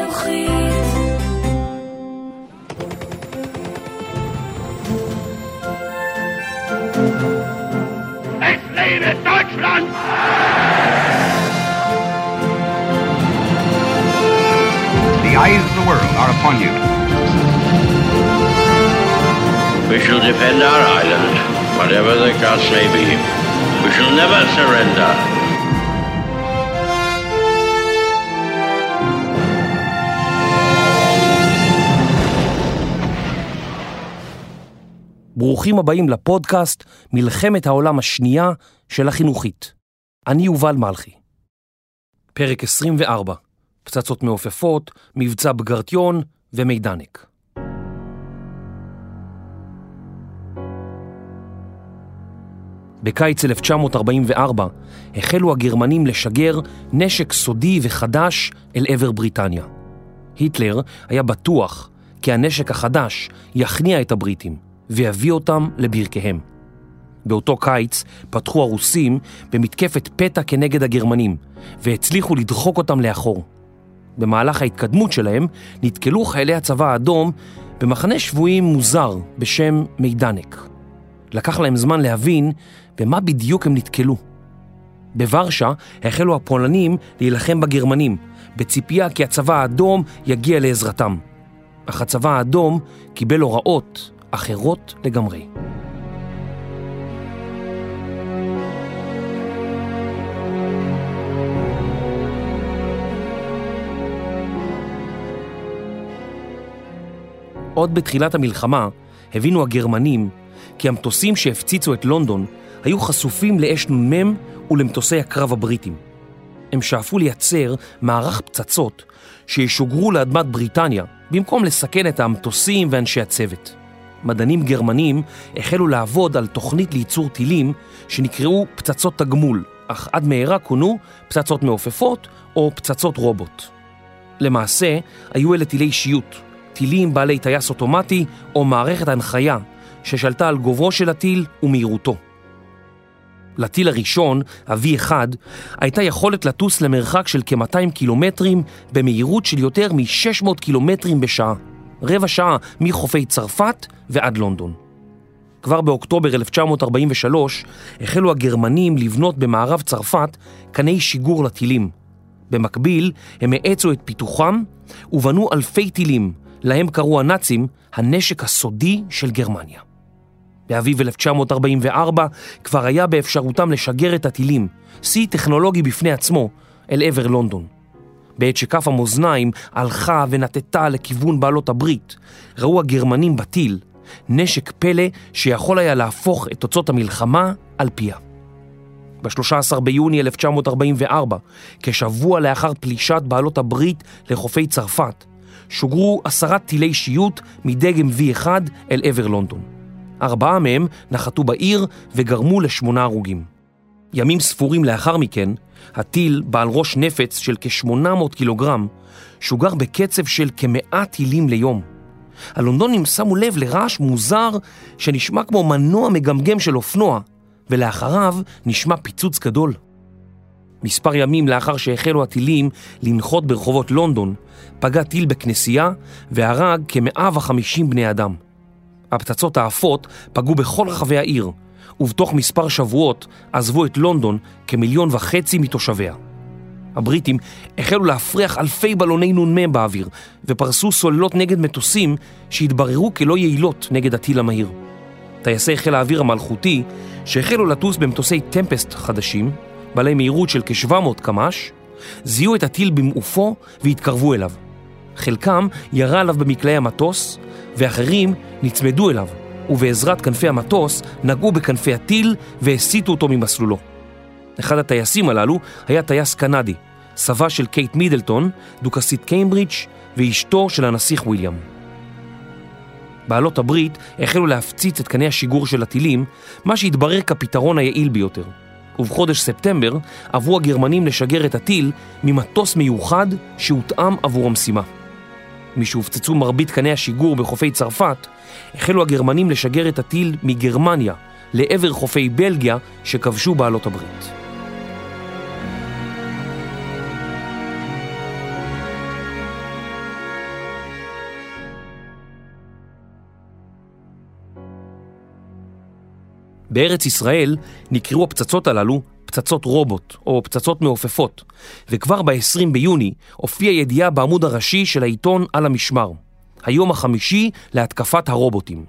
החינוכית. Es lebe Deutschland! The eyes of the world are upon you. We shall defend our island, whatever the cost may be. We shall never surrender. ברוכים הבאים לפודקאסט מלחמת העולם השנייה של החינוכית. אני יובל מלכי. פרק 24, פצצות מעופפות, מבצע בגרטיון ומידנק. בקיץ 1944 החלו הגרמנים לשגר נשק סודי וחדש אל עבר בריטניה. היטלר היה בטוח כי הנשק החדש יכניע את הבריטים ויביא אותם לברכיהם. באותו קיץ פתחו הרוסים במתקפת פתע כנגד הגרמנים והצליחו לדחוק אותם לאחור. במהלך ההתקדמות שלהם נתקלו חיילי הצבא האדום במחנה שבויים מוזר בשם מידנק. לקח להם זמן להבין במה בדיוק הם נתקלו. בוורשה החלו הפולנים להילחם בגרמנים, בציפייה כי הצבא האדום יגיע לעזרתם. אך הצבא האדום קיבל הוראות אחרות לגמרי. עוד בתחילת המלחמה הבינו הגרמנים כי המטוסים שהפציצו את לונדון היו חשופים לאש נ"מ ולמטוסי הקרב הבריטים. הם שאפו לייצר מערך פצצות שישוגרו לאדמת בריטניה במקום לסכן את המטוסים ואנשי הצוות. מדענים גרמנים החלו לעבוד על תוכנית לייצור טילים שנקראו פצצות תגמול, אך עד מהרה כונו פצצות מעופפות או פצצות רובוט. למעשה, היו אלה טילי שיוט, טילים בעלי טייס אוטומטי או מערכת הנחיה ששלטה על גוברו של הטיל ומהירותו. לטיל הראשון, ה-V1, הייתה יכולת לטוס למרחק של כ-200 קילומטרים במהירות של יותר מ-600 קילומטרים בשעה, רבע שעה מחופי צרפת ועד לונדון. כבר באוקטובר 1943 החלו הגרמנים לבנות במערב צרפת קני שיגור לטילים. במקביל הם האצו את פיתוחם ובנו אלפי טילים, להם קראו הנאצים הנשק הסודי של גרמניה. באביב 1944 כבר היה באפשרותם לשגר את הטילים, שיא טכנולוגי בפני עצמו, אל עבר לונדון. בעת שכף המאזניים הלכה ונטטה לכיוון בעלות הברית, ראו הגרמנים בטיל נשק פלא שיכול היה להפוך את תוצאות המלחמה על פיה. ב-13 ביוני 1944, כשבוע לאחר פלישת בעלות הברית לחופי צרפת, שוגרו עשרת טילי שיוט מדגם V1 אל עבר לונדון. ארבעה מהם נחתו בעיר וגרמו לשמונה הרוגים. ימים ספורים לאחר מכן, הטיל, בעל ראש נפץ של כ-800 קילוגרם, שוגר בקצב של כמאה טילים ליום. הלונדונים שמו לב לרעש מוזר שנשמע כמו מנוע מגמגם של אופנוע, ולאחריו נשמע פיצוץ גדול. מספר ימים לאחר שהחלו הטילים לנחות ברחובות לונדון, פגע טיל בכנסייה והרג כ-150 בני אדם. הפצצות האפות פגעו בכל רחבי העיר, ובתוך מספר שבועות עזבו את לונדון כמיליון וחצי מתושביה. הבריטים החלו להפריח אלפי בלוני נ"מ באוויר, ופרסו סוללות נגד מטוסים שהתבררו כלא יעילות נגד הטיל המהיר. טייסי חיל האוויר המלכותי, שהחלו לטוס במטוסי טמפסט חדשים, בעלי מהירות של כ-700 קמ"ש, זיהו את הטיל במעופו והתקרבו אליו. חלקם ירה עליו במקלעי המטוס, ואחרים נצמדו אליו, ובעזרת כנפי המטוס נגעו בכנפי הטיל והסיטו אותו ממסלולו. אחד הטייסים הללו היה טייס קנדי, סבה של קייט מידלטון, דוכסית קיימברידג' ואשתו של הנסיך וויליאם. בעלות הברית החלו להפציץ את קני השיגור של הטילים, מה שהתברר כפתרון היעיל ביותר. ובחודש ספטמבר עברו הגרמנים לשגר את הטיל ממטוס מיוחד שהותאם עבור המשימה. משהופצצו מרבית קני השיגור בחופי צרפת, החלו הגרמנים לשגר את הטיל מגרמניה לעבר חופי בלגיה שכבשו בעלות הברית. בארץ ישראל נקראו הפצצות הללו פצצות רובוט או פצצות מעופפות, וכבר ב-20 ביוני הופיעה ידיעה בעמוד הראשי של העיתון על המשמר. היום החמישי להתקפת הרובוטים.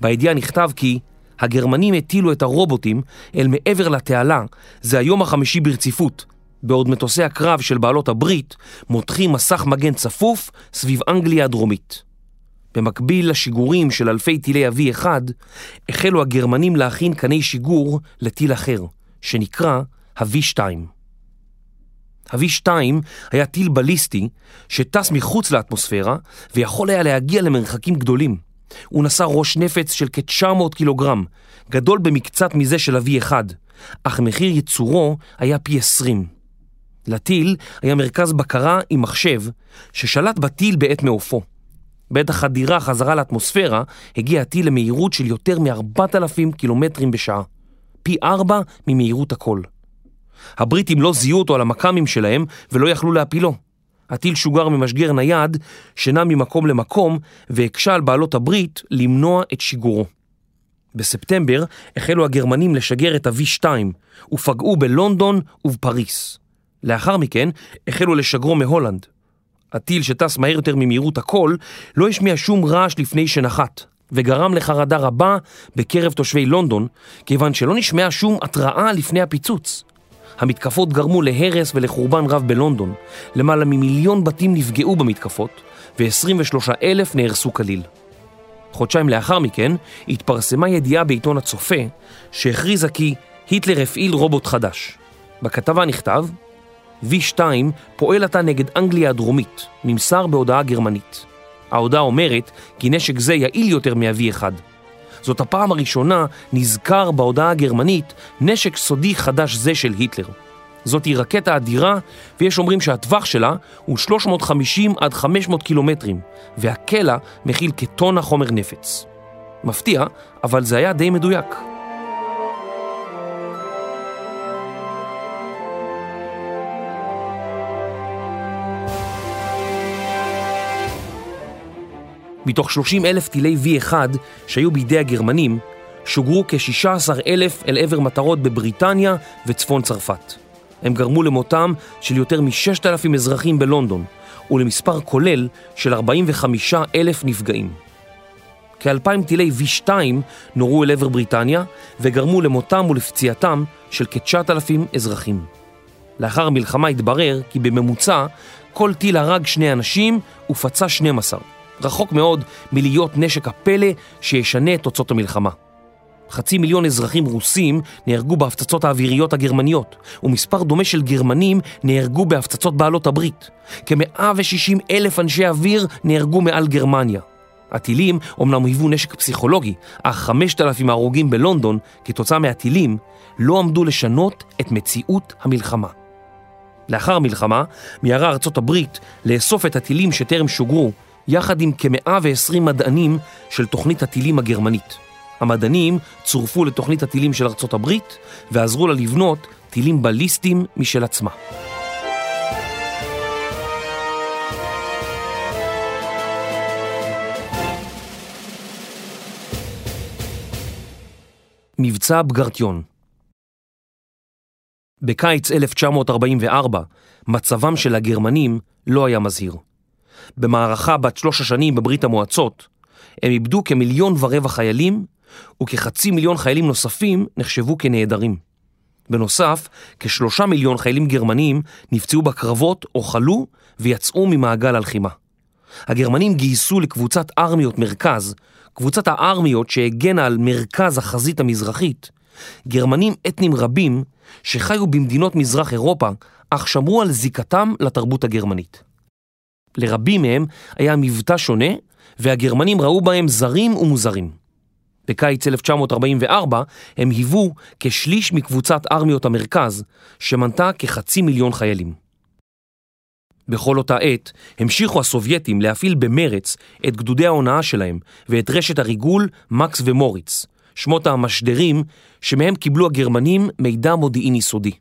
בידיעה נכתב כי הגרמנים הטילו את הרובוטים אל מעבר לתעלה, זה היום החמישי ברציפות, בעוד מטוסי הקרב של בעלות הברית מותחים מסך מגן צפוף סביב אנגליה הדרומית. במקביל לשיגורים של אלפי טילי ה-V1, החלו הגרמנים להכין קני שיגור לטיל אחר, שנקרא ה-V2. ה-V2 היה טיל בליסטי שטס מחוץ לאטמוספירה ויכול היה להגיע למרחקים גדולים. הוא נשא ראש נפץ של כ-900 קילוגרם, גדול במקצת מזה של ה-V1, אך מחיר ייצורו היה פי 20. לטיל היה מרכז בקרה עם מחשב ששלט בטיל בעת מעופו. בעת החדירה חזרה לאטמוספירה הגיע הטיל למהירות של יותר מ-4,000 קילומטרים בשעה, פי 4 ממהירות הכל. הבריטים לא זיהו אותו על המכ"מים שלהם ולא יכלו להפילו. הטיל שוגר ממשגר נייד, שנע ממקום למקום והקשה על בעלות הברית למנוע את שיגורו. בספטמבר החלו הגרמנים לשגר את ה-V2 ופגעו בלונדון ובפריס. לאחר מכן החלו לשגרו מהולנד. הטיל שטס מהר יותר ממהירות הכל לא השמיע שום רעש לפני שנחת, וגרם לחרדה רבה בקרב תושבי לונדון, כיוון שלא נשמעה שום התראה לפני הפיצוץ. המתקפות גרמו להרס ולחורבן רב בלונדון, למעלה ממיליון בתים נפגעו במתקפות, ו-23 אלף נהרסו כליל. חודשיים לאחר מכן התפרסמה ידיעה בעיתון הצופה שהכריזה כי היטלר הפעיל רובוט חדש. בכתבה נכתב V2 פועל עתה נגד אנגליה הדרומית, נמסר בהודעה גרמנית. ההודעה אומרת כי נשק זה יעיל יותר מה-V1. זאת הפעם הראשונה נזכר בהודעה הגרמנית נשק סודי חדש זה של היטלר. זאתי רקטה אדירה, ויש אומרים שהטווח שלה הוא 350 עד 500 קילומטרים, והקלע מכיל כטונה חומר נפץ. מפתיע, אבל זה היה די מדויק. מתוך 30 אלף טילי V1 שהיו בידי הגרמנים, שוגרו כ-16 אלף אל עבר מטרות בבריטניה וצפון צרפת. הם גרמו למותם של יותר מ-6,000 אזרחים בלונדון, ולמספר כולל של 45 אלף נפגעים. כאלפיים טילי V2 נורו אל עבר בריטניה וגרמו למותם ולפציעתם של כ-9,000 אזרחים. לאחר המלחמה התברר כי בממוצע כל טיל הרג שני אנשים ופצע 12. רחוק מאוד מלהיות נשק הפלא שישנה את תוצאות המלחמה. חצי מיליון אזרחים רוסים נהרגו בהפצצות האוויריות הגרמניות, ומספר דומה של גרמנים נהרגו בהפצצות בעלות הברית. כ-160 אלף אנשי אוויר נהרגו מעל גרמניה. הטילים אומנם היוו נשק פסיכולוגי, אך 5,000 ההרוגים בלונדון כתוצאה מהטילים לא עמדו לשנות את מציאות המלחמה. לאחר המלחמה מיהרה ארצות הברית לאסוף את הטילים שטרם שוגרו יחד עם כ-120 מדענים של תוכנית הטילים הגרמנית. המדענים צורפו לתוכנית הטילים של ארצות הברית ועזרו לה לבנות טילים בליסטיים משל עצמה. מבצע בגרטיון בקיץ 1944 מצבם של הגרמנים לא היה מזהיר. במערכה בת שלוש השנים בברית המועצות, הם איבדו כמיליון ורבע חיילים, וכחצי מיליון חיילים נוספים נחשבו כנעדרים. בנוסף, כשלושה מיליון חיילים גרמנים נפצעו בקרבות או חלו ויצאו ממעגל הלחימה. הגרמנים גייסו לקבוצת ארמיות מרכז, קבוצת הארמיות שהגנה על מרכז החזית המזרחית, גרמנים אתנים רבים שחיו במדינות מזרח אירופה, אך שמרו על זיקתם לתרבות הגרמנית. לרבים מהם היה מבטא שונה, והגרמנים ראו בהם זרים ומוזרים. בקיץ 1944 הם היוו כשליש מקבוצת ארמיות המרכז, שמנתה כחצי מיליון חיילים. בכל אותה עת המשיכו הסובייטים להפעיל במרץ את גדודי ההונאה שלהם ואת רשת הריגול מקס ומוריץ, שמות המשדרים שמהם קיבלו הגרמנים מידע מודיעיני סודי.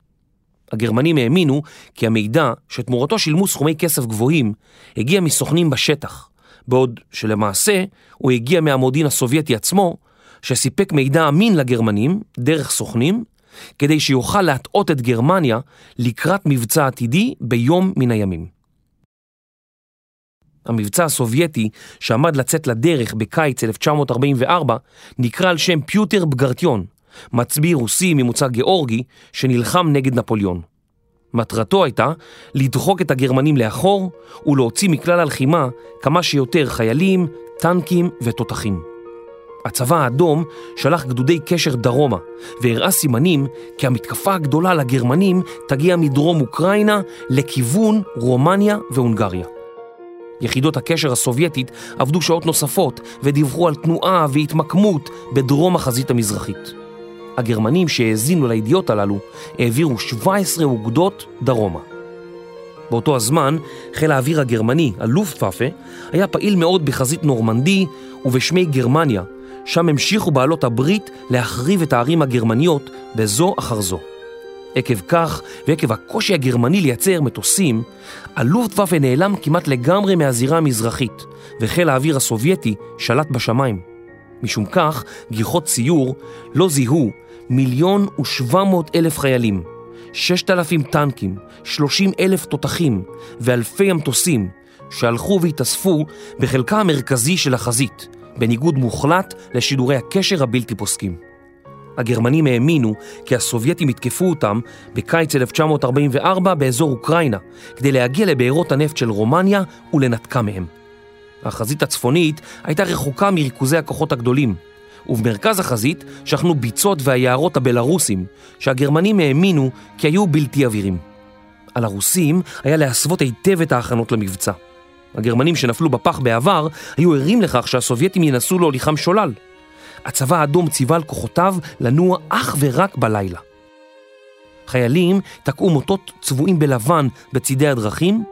הגרמנים האמינו כי המידע, שתמורתו שילמו סכומי כסף גבוהים, הגיע מסוכנים בשטח, בעוד שלמעשה הוא הגיע מהמודיעין הסובייטי עצמו, שסיפק מידע אמין לגרמנים, דרך סוכנים, כדי שיוכל להטעות את גרמניה לקראת מבצע עתידי ביום מן הימים. המבצע הסובייטי שעמד לצאת לדרך בקיץ 1944 נקרא על שם פיוטר בגרטיון, מצביא רוסי ממוצא גיאורגי שנלחם נגד נפוליאון. מטרתו הייתה לדחוק את הגרמנים לאחור ולהוציא מכלל הלחימה כמה שיותר חיילים, טנקים ותותחים. הצבא האדום שלח גדודי קשר דרומה והראה סימנים כי המתקפה הגדולה לגרמנים תגיע מדרום אוקראינה לכיוון רומניה והונגריה. יחידות הקשר הסובייטית עבדו שעות נוספות ודיווחו על תנועה והתמקמות בדרום החזית המזרחית. הגרמנים שהאזינו לידיעות הללו העבירו 17 אוגדות דרומה. באותו הזמן, חיל האוויר הגרמני, הלופטוואפה, היה פעיל מאוד בחזית נורמנדי ובשמי גרמניה, שם המשיכו בעלות הברית להחריב את הערים הגרמניות בזו אחר זו. עקב כך, ועקב הקושי הגרמני לייצר מטוסים, הלופטוואפה נעלם כמעט לגמרי מהזירה המזרחית, וחיל האוויר הסובייטי שלט בשמיים. משום כך, גיחות ציור לא זיהו מיליון ושבע מאות אלף חיילים, ששת אלפים טנקים, שלושים אלף תותחים ואלפי המטוסים שהלכו והתאספו בחלקה המרכזי של החזית, בניגוד מוחלט לשידורי הקשר הבלתי פוסקים. הגרמנים האמינו כי הסובייטים יתקפו אותם בקיץ 1944 באזור אוקראינה כדי להגיע לבארות הנפט של רומניה ולנתקה מהם. החזית הצפונית הייתה רחוקה מריכוזי הכוחות הגדולים, ובמרכז החזית שכנו ביצות והיערות הבלארוסים, שהגרמנים האמינו כי היו בלתי אווירים. על הרוסים היה להסוות היטב את ההכנות למבצע. הגרמנים שנפלו בפח בעבר היו ערים לכך שהסובייטים ינסו להוליכם שולל. הצבא האדום ציווה על כוחותיו לנוע אך ורק בלילה. חיילים תקעו מוטות צבועים בלבן בצידי הדרכים,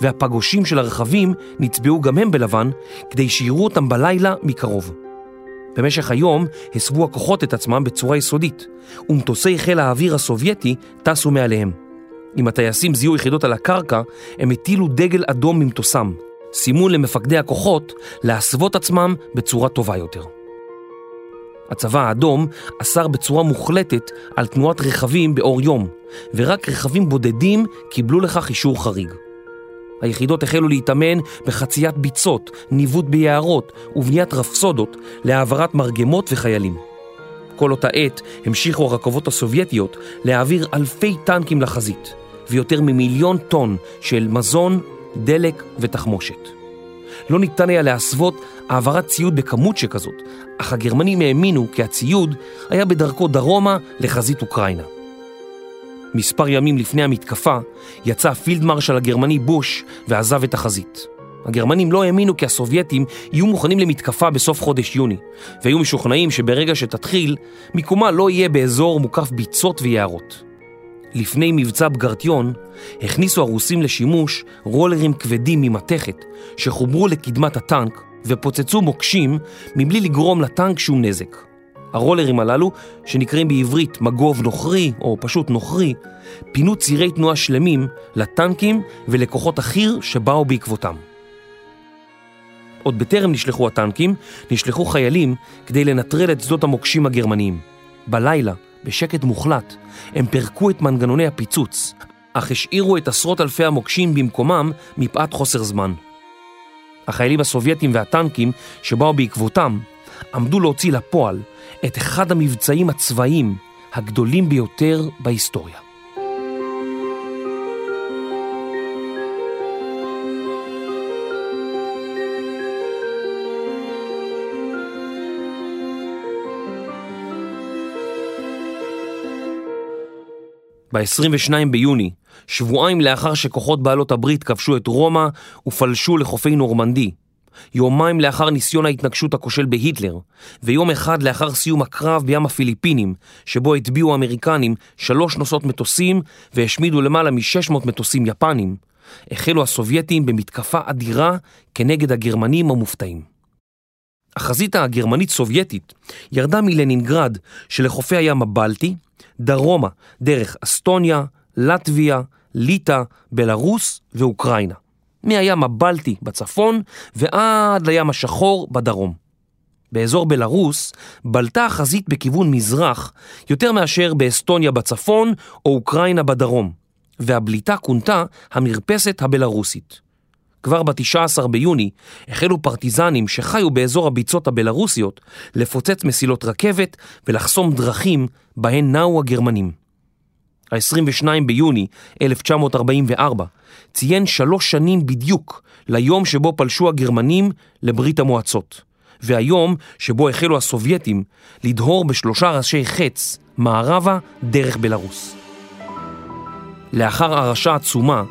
והפגושים של הרכבים נצבעו גם הם בלבן, כדי שיראו אותם בלילה מקרוב. במשך היום הסבו הכוחות את עצמם בצורה יסודית, ומטוסי חיל האוויר הסובייטי טסו מעליהם. אם הטייסים זיהו יחידות על הקרקע, הם הטילו דגל אדום ממטוסם, סימון למפקדי הכוחות להסוות עצמם בצורה טובה יותר. הצבא האדום אסר בצורה מוחלטת על תנועת רכבים באור יום, ורק רכבים בודדים קיבלו לכך אישור חריג. היחידות החלו להתאמן בחציית ביצות, ניווט ביערות ובניית רפסודות להעברת מרגמות וחיילים. כל אותה עת המשיכו הרכבות הסובייטיות להעביר אלפי טנקים לחזית, ויותר ממיליון טון של מזון, דלק ותחמושת. לא ניתן היה להסוות העברת ציוד בכמות שכזאת, אך הגרמנים האמינו כי הציוד היה בדרכו דרומה לחזית אוקראינה. מספר ימים לפני המתקפה יצא הפילדמרשל הגרמני בוש ועזב את החזית. הגרמנים לא האמינו כי הסובייטים יהיו מוכנים למתקפה בסוף חודש יוני, והיו משוכנעים שברגע שתתחיל, מיקומה לא יהיה באזור מוקף ביצות ויערות. לפני מבצע בגרטיון, הכניסו הרוסים לשימוש רולרים כבדים ממתכת שחוברו לקדמת הטנק ופוצצו מוקשים מבלי לגרום לטנק שום נזק. הרולרים הללו, שנקראים בעברית מגוב נוכרי או פשוט נוכרי, פינו צירי תנועה שלמים לטנקים ולכוחות החי"ר שבאו בעקבותם. עוד בטרם נשלחו הטנקים, נשלחו חיילים כדי לנטרל את שדות המוקשים הגרמניים. בלילה, בשקט מוחלט, הם פירקו את מנגנוני הפיצוץ, אך השאירו את עשרות אלפי המוקשים במקומם מפאת חוסר זמן. החיילים הסובייטים והטנקים שבאו בעקבותם עמדו להוציא לפועל את אחד המבצעים הצבאיים הגדולים ביותר בהיסטוריה. ב-22 ביוני, שבועיים לאחר שכוחות בעלות הברית כבשו את רומא ופלשו לחופי נורמנדי, יומיים לאחר ניסיון ההתנגשות הכושל בהיטלר, ויום אחד לאחר סיום הקרב בים הפיליפינים, שבו הטביעו האמריקנים שלוש נוסעות מטוסים והשמידו למעלה מ-600 מטוסים יפנים, החלו הסובייטים במתקפה אדירה כנגד הגרמנים המופתעים. החזית הגרמנית-סובייטית ירדה מלנינגרד שלחופי הים הבלטי, דרומה דרך אסטוניה, לטביה, ליטא, בלרוס ואוקראינה. מהים הבלטי בצפון ועד לים השחור בדרום. באזור בלרוס בלטה החזית בכיוון מזרח יותר מאשר באסטוניה בצפון או אוקראינה בדרום, והבליטה כונתה המרפסת הבלרוסית. כבר ב-19 ביוני החלו פרטיזנים שחיו באזור הביצות הבלרוסיות לפוצץ מסילות רכבת ולחסום דרכים בהן נעו הגרמנים. ה-22 ביוני 1944 ציין שלוש שנים בדיוק ליום שבו פלשו הגרמנים לברית המועצות, והיום שבו החלו הסובייטים לדהור בשלושה ראשי חץ מערבה דרך בלרוס. לאחר הרעשה עצומה,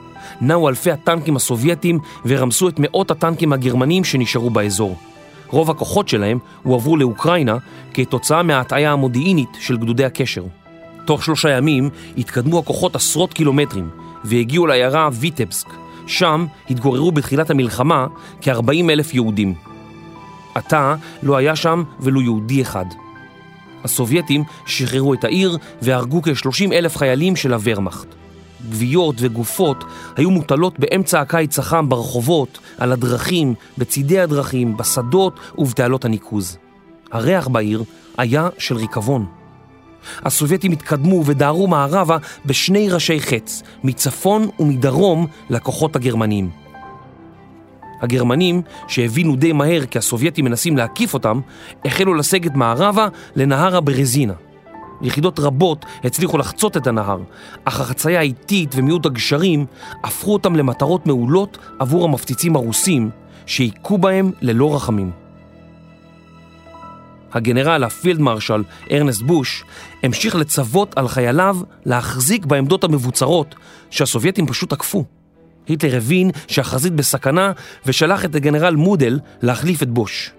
נעו אלפי הטנקים הסובייטים ורמסו את מאות הטנקים הגרמנים שנשארו באזור. רוב הכוחות שלהם הועברו לאוקראינה כתוצאה מההטעיה המודיעינית של גדודי הקשר. תוך שלושה ימים התקדמו הכוחות עשרות קילומטרים והגיעו לעיירה ויטבסק. שם התגוררו בתחילת המלחמה כ-40 אלף יהודים. עתה לא היה שם ולו יהודי אחד. הסובייטים שחררו את העיר והרגו כ-30 אלף חיילים של הוורמאכט. גוויות וגופות היו מוטלות באמצע הקיץ החם ברחובות, על הדרכים, בצידי הדרכים, בשדות ובתעלות הניקוז. הריח בעיר היה של ריקבון. הסובייטים התקדמו ודהרו מערבה בשני ראשי חץ, מצפון ומדרום לכוחות הגרמנים. הגרמנים, שהבינו די מהר כי הסובייטים מנסים להקיף אותם, החלו לסגת מערבה לנהר הברזינה. יחידות רבות הצליחו לחצות את הנהר, אך החצייה האיטית ומיעוט הגשרים הפכו אותם למטרות מעולות עבור המפציצים הרוסים, שהיכו בהם ללא רחמים. הגנרל הפילד מרשל ארנסט בוש המשיך לצוות על חייליו להחזיק בעמדות המבוצרות שהסובייטים פשוט תקפו. היטלר הבין שהחזית בסכנה ושלח את הגנרל מודל להחליף את בוש.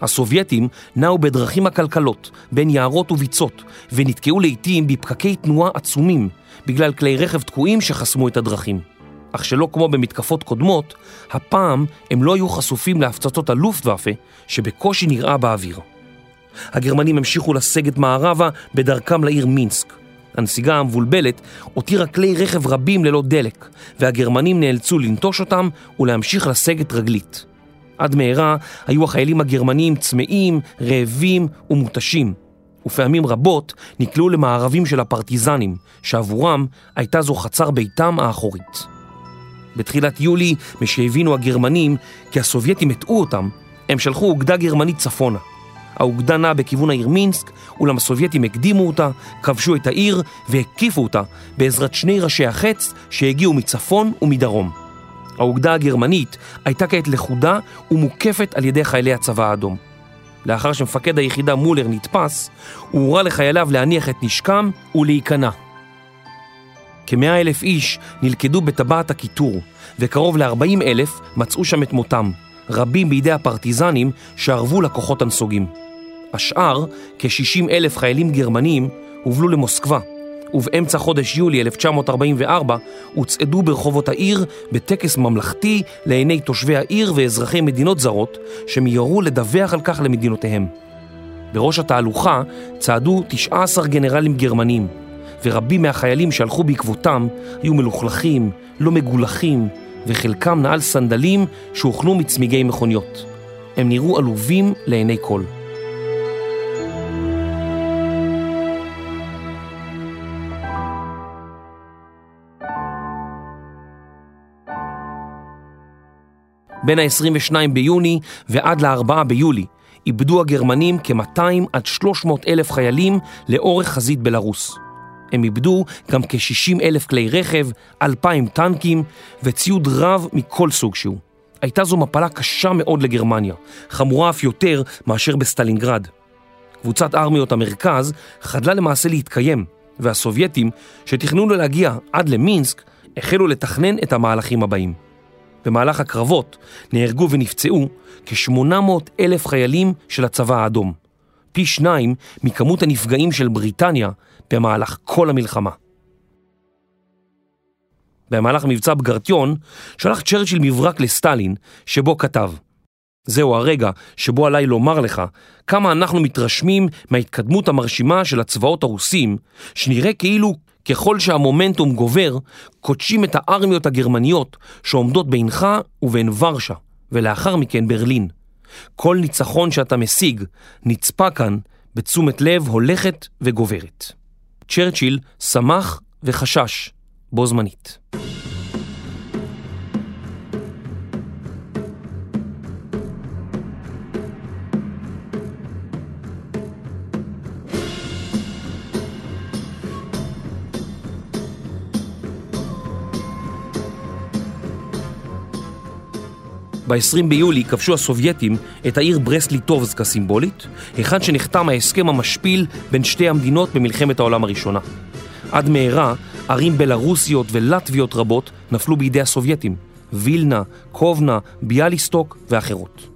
הסובייטים נעו בדרכים עקלקלות בין יערות וביצות ונתקעו לעיתים בפקקי תנועה עצומים בגלל כלי רכב תקועים שחסמו את הדרכים. אך שלא כמו במתקפות קודמות, הפעם הם לא היו חשופים להפצצות הלופטוואפה שבקושי נראה באוויר. הגרמנים המשיכו לסגת מערבה בדרכם לעיר מינסק. הנסיגה המבולבלת הותירה כלי רכב רבים ללא דלק, והגרמנים נאלצו לנטוש אותם ולהמשיך לסגת רגלית. עד מהרה היו החיילים הגרמנים צמאים, רעבים ומותשים, ופעמים רבות נקלעו למערבים של הפרטיזנים, שעבורם הייתה זו חצר ביתם האחורית. בתחילת יולי, משהבינו הגרמנים כי הסובייטים הטעו אותם, הם שלחו אוגדה גרמנית צפונה. האוגדה נעה בכיוון העיר מינסק, אולם הסובייטים הקדימו אותה, כבשו את העיר והקיפו אותה בעזרת שני ראשי החץ שהגיעו מצפון ומדרום. האוגדה הגרמנית הייתה כעת לכודה ומוקפת על ידי חיילי הצבא האדום. לאחר שמפקד היחידה מולר נתפס, הוא הורה לחייליו להניח את נשקם ולהיכנע. כמאה אלף איש נלכדו בטבעת הקיטור, וקרוב ל-40 אלף מצאו שם את מותם, רבים בידי הפרטיזנים שערבו לכוחות הנסוגים. השאר, כ-60 אלף חיילים גרמנים, הובלו למוסקבה, ובאמצע חודש יולי 1944 הוצעדו ברחובות העיר בטקס ממלכתי לעיני תושבי העיר ואזרחי מדינות זרות שמיהרו לדווח על כך למדינותיהם. בראש התהלוכה צעדו 19 גנרלים גרמנים, ורבים מהחיילים שהלכו בעקבותם היו מלוכלכים, לא מגולחים, וחלקם נעל סנדלים שהוכנו מצמיגי מכוניות. הם נראו עלובים לעיני כל. בין ה-22 ביוני ועד ל-4 ביולי איבדו הגרמנים כ-200 עד 300 אלף חיילים לאורך חזית בלרוס. הם איבדו גם כ-60 אלף כלי רכב, 2,000 טנקים וציוד רב מכל סוג שהוא. הייתה זו מפלה קשה מאוד לגרמניה, חמורה אף יותר מאשר בסטלינגרד. קבוצת ארמיות המרכז חדלה למעשה להתקיים, והסובייטים, שתכננו להגיע עד למינסק, החלו לתכנן את המהלכים הבאים. במהלך הקרבות נהרגו ונפצעו כ-800 אלף חיילים של הצבא האדום, פי שניים מכמות הנפגעים של בריטניה במהלך כל המלחמה. במהלך מבצע בגרטיון שלח צ'רצ'יל מברק לסטלין, שבו כתב זהו הרגע שבו עליי לומר לך כמה אנחנו מתרשמים מההתקדמות המרשימה של הצבאות הרוסים, שנראה כאילו ככל שהמומנטום גובר, קודשים את הארמיות הגרמניות שעומדות בינך ובין ורשה, ולאחר מכן ברלין. כל ניצחון שאתה משיג נצפה כאן בתשומת לב הולכת וגוברת. צ'רצ'יל שמח וחשש בו זמנית. ב-20 ביולי כבשו הסובייטים את העיר ברסט-ליטובסק הסימבולית, היכן שנחתם ההסכם המשפיל בין שתי המדינות במלחמת העולם הראשונה. עד מהרה, ערים בלרוסיות ולטביות רבות נפלו בידי הסובייטים, וילנה, קובנה, ביאליסטוק ואחרות.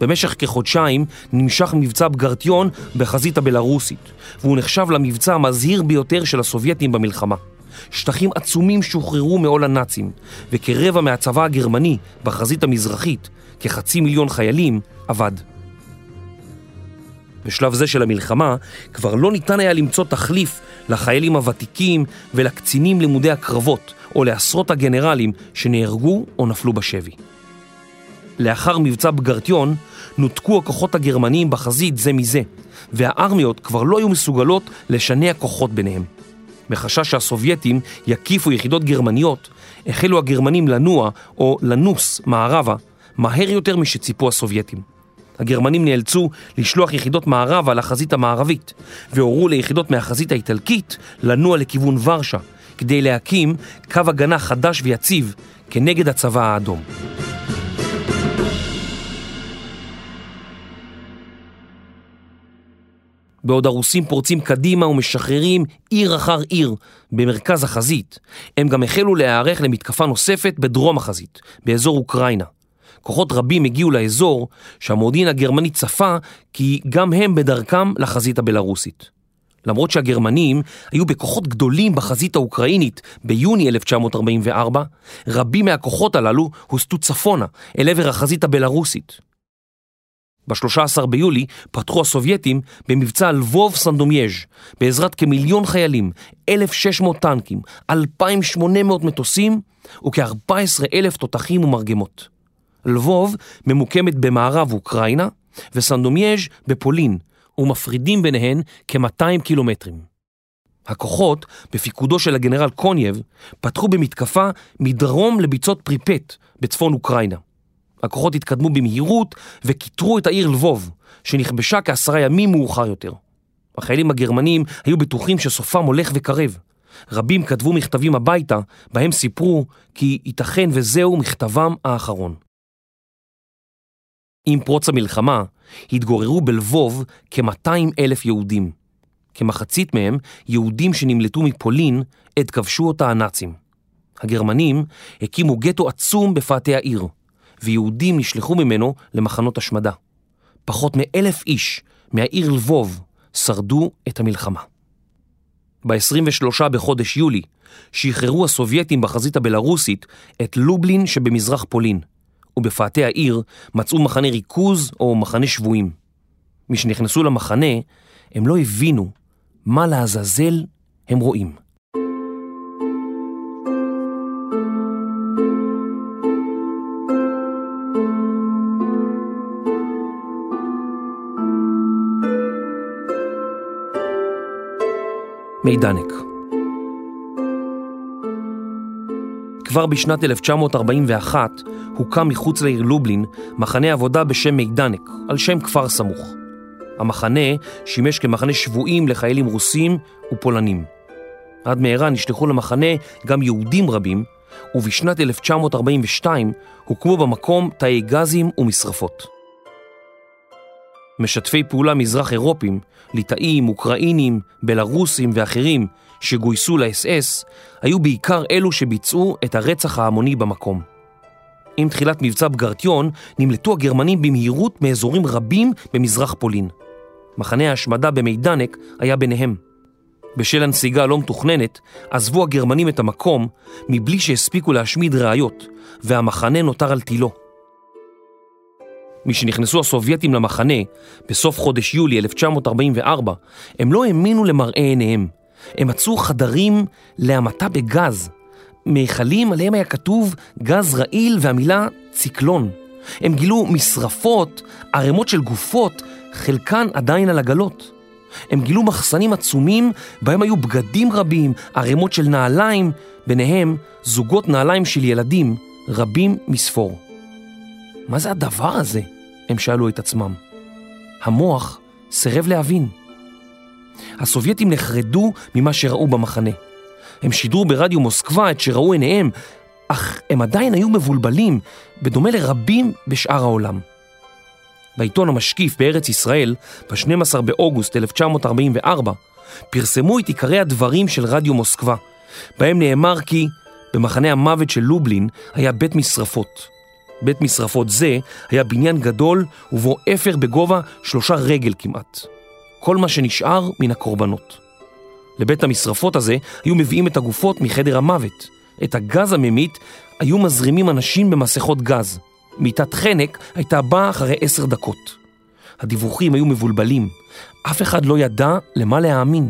במשך כחודשיים נמשך מבצע בגרטיון בחזית הבלרוסית, והוא נחשב למבצע המזהיר ביותר של הסובייטים במלחמה. שטחים עצומים שוחררו מעול הנאצים, וכרבע מהצבא הגרמני בחזית המזרחית, כחצי מיליון חיילים, אבד. בשלב זה של המלחמה כבר לא ניתן היה למצוא תחליף לחיילים הוותיקים ולקצינים לימודי הקרבות, או לעשרות הגנרלים שנהרגו או נפלו בשבי. לאחר מבצע בגרטיון נותקו הכוחות הגרמניים בחזית זה מזה, והארמיות כבר לא היו מסוגלות לשנע כוחות ביניהם. מחשש שהסובייטים יקיפו יחידות גרמניות, החלו הגרמנים לנוע או לנוס מערבה מהר יותר משציפו הסובייטים. הגרמנים נאלצו לשלוח יחידות מערבה לחזית המערבית, והורו ליחידות מהחזית האיטלקית לנוע לכיוון ורשה, כדי להקים קו הגנה חדש ויציב כנגד הצבא האדום. בעוד הרוסים פורצים קדימה ומשחררים עיר אחר עיר במרכז החזית, הם גם החלו להיערך למתקפה נוספת בדרום החזית, באזור אוקראינה. כוחות רבים הגיעו לאזור שהמודיעין הגרמני צפה כי גם הם בדרכם לחזית הבלרוסית. למרות שהגרמנים היו בכוחות גדולים בחזית האוקראינית ביוני 1944, רבים מהכוחות הללו הוסטו צפונה אל עבר החזית הבלרוסית. ב-13 ביולי פתחו הסובייטים במבצע לבוב סנדומייז' בעזרת כמיליון חיילים, 1,600 טנקים, 2,800 מטוסים וכ-14 אלף תותחים ומרגמות. לבוב ממוקמת במערב אוקראינה וסנדומייז' בפולין ומפרידים ביניהן כ-200 קילומטרים. הכוחות, בפיקודו של הגנרל קונייב, פתחו במתקפה מדרום לביצות פריפט בצפון אוקראינה. הכוחות התקדמו במהירות וכיתרו את העיר לבוב, שנכבשה כעשרה ימים מאוחר יותר. החיילים הגרמנים היו בטוחים שסופם הולך וקרב. רבים כתבו מכתבים הביתה, בהם סיפרו כי ייתכן וזהו מכתבם האחרון. עם פרוץ המלחמה התגוררו בלבוב כ-200 אלף יהודים. כמחצית מהם יהודים שנמלטו מפולין עת כבשו אותה הנאצים. הגרמנים הקימו גטו עצום בפאתי העיר. ויהודים נשלחו ממנו למחנות השמדה. פחות מאלף איש מהעיר לבוב שרדו את המלחמה. ב-23 בחודש יולי שחררו הסובייטים בחזית הבלרוסית את לובלין שבמזרח פולין, ובפאתי העיר מצאו מחנה ריכוז או מחנה שבויים. משנכנסו למחנה, הם לא הבינו מה לעזאזל הם רואים. מידנק. כבר בשנת 1941 הוקם מחוץ לעיר לובלין מחנה עבודה בשם מידנק, על שם כפר סמוך. המחנה שימש כמחנה שבויים לחיילים רוסים ופולנים. עד מהרה נשלחו למחנה גם יהודים רבים, ובשנת 1942 הוקמו במקום תאי גזים ומשרפות. משתפי פעולה מזרח אירופים, ליטאים, אוקראינים, בלרוסים ואחרים שגויסו לאס-אס, היו בעיקר אלו שביצעו את הרצח ההמוני במקום. עם תחילת מבצע בגרטיון נמלטו הגרמנים במהירות מאזורים רבים במזרח פולין. מחנה ההשמדה במידנק היה ביניהם. בשל הנסיגה הלא מתוכננת, עזבו הגרמנים את המקום מבלי שהספיקו להשמיד ראיות, והמחנה נותר על תילו. משנכנסו הסובייטים למחנה בסוף חודש יולי 1944, הם לא האמינו למראה עיניהם. הם מצאו חדרים להמתה בגז, מיכלים עליהם היה כתוב גז רעיל והמילה ציקלון, הם גילו משרפות, ערימות של גופות, חלקן עדיין על עגלות. הם גילו מחסנים עצומים בהם היו בגדים רבים, ערימות של נעליים, ביניהם זוגות נעליים של ילדים, רבים מספור. מה זה הדבר הזה? הם שאלו את עצמם. המוח סירב להבין. הסובייטים נחרדו ממה שראו במחנה. הם שידרו ברדיו מוסקבה את שראו עיניהם, אך הם עדיין היו מבולבלים, בדומה לרבים בשאר העולם. בעיתון המשקיף בארץ ישראל, ב-12 באוגוסט 1944, פרסמו את עיקרי הדברים של רדיו מוסקבה, בהם נאמר כי במחנה המוות של לובלין היה בית משרפות. בית משרפות זה היה בניין גדול ובו אפר בגובה שלושה רגל כמעט. כל מה שנשאר מן הקורבנות. לבית המשרפות הזה היו מביאים את הגופות מחדר המוות. את הגז הממית היו מזרימים אנשים במסכות גז. מיטת חנק הייתה באה אחרי עשר דקות. הדיווחים היו מבולבלים. אף אחד לא ידע למה להאמין.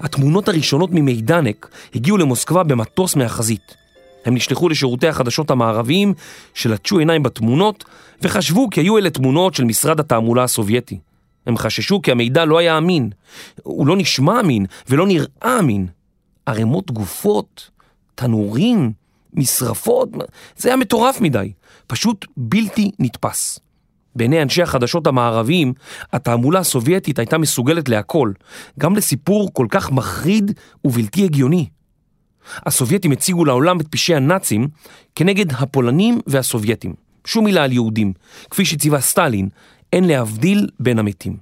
התמונות הראשונות ממידנק הגיעו למוסקבה במטוס מהחזית. הם נשלחו לשירותי החדשות המערביים, שלטשו עיניים בתמונות, וחשבו כי היו אלה תמונות של משרד התעמולה הסובייטי. הם חששו כי המידע לא היה אמין. הוא לא נשמע אמין ולא נראה אמין. ערימות גופות, תנורים, משרפות, זה היה מטורף מדי, פשוט בלתי נתפס. בעיני אנשי החדשות המערביים, התעמולה הסובייטית הייתה מסוגלת להכל, גם לסיפור כל כך מחריד ובלתי הגיוני. הסובייטים הציגו לעולם את פשעי הנאצים כנגד הפולנים והסובייטים. שום מילה על יהודים. כפי שציווה סטלין, אין להבדיל בין המתים.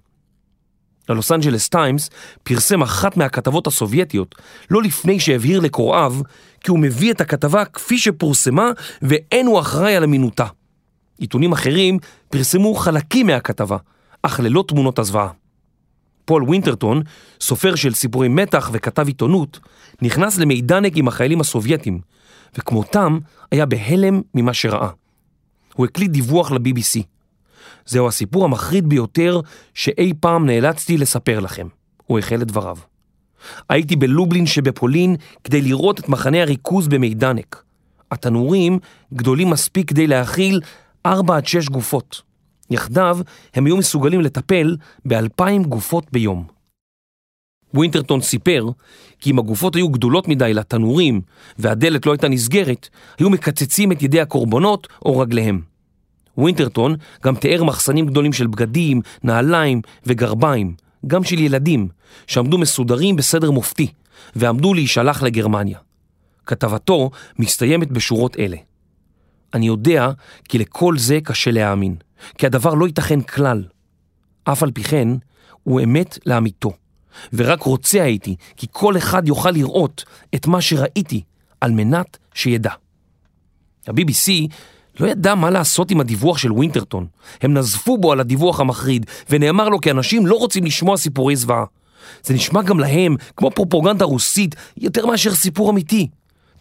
הלוס אנג'לס טיימס פרסם אחת מהכתבות הסובייטיות לא לפני שהבהיר לקוראיו כי הוא מביא את הכתבה כפי שפורסמה ואין הוא אחראי על אמינותה. עיתונים אחרים פרסמו חלקים מהכתבה, אך ללא תמונות הזוועה. פול וינטרטון, סופר של סיפורי מתח וכתב עיתונות, נכנס למידנק עם החיילים הסובייטים, וכמותם היה בהלם ממה שראה. הוא הקליט דיווח ל-BBC. זהו הסיפור המחריד ביותר שאי פעם נאלצתי לספר לכם, הוא החל את דבריו. הייתי בלובלין שבפולין כדי לראות את מחנה הריכוז במידנק. התנורים גדולים מספיק כדי להכיל 4 עד 6 גופות. יחדיו הם היו מסוגלים לטפל באלפיים גופות ביום. ווינטרטון סיפר כי אם הגופות היו גדולות מדי לתנורים והדלת לא הייתה נסגרת, היו מקצצים את ידי הקורבנות או רגליהם. ווינטרטון גם תיאר מחסנים גדולים של בגדים, נעליים וגרביים, גם של ילדים, שעמדו מסודרים בסדר מופתי, ועמדו להישלח לגרמניה. כתבתו מסתיימת בשורות אלה. אני יודע כי לכל זה קשה להאמין, כי הדבר לא ייתכן כלל. אף על פי כן, הוא אמת לאמיתו, ורק רוצה הייתי כי כל אחד יוכל לראות את מה שראיתי על מנת שידע. ה-BBC לא ידע מה לעשות עם הדיווח של ווינטרטון. הם נזפו בו על הדיווח המחריד, ונאמר לו כי אנשים לא רוצים לשמוע סיפורי זוועה. זה נשמע גם להם כמו פרופוגנדה רוסית יותר מאשר סיפור אמיתי.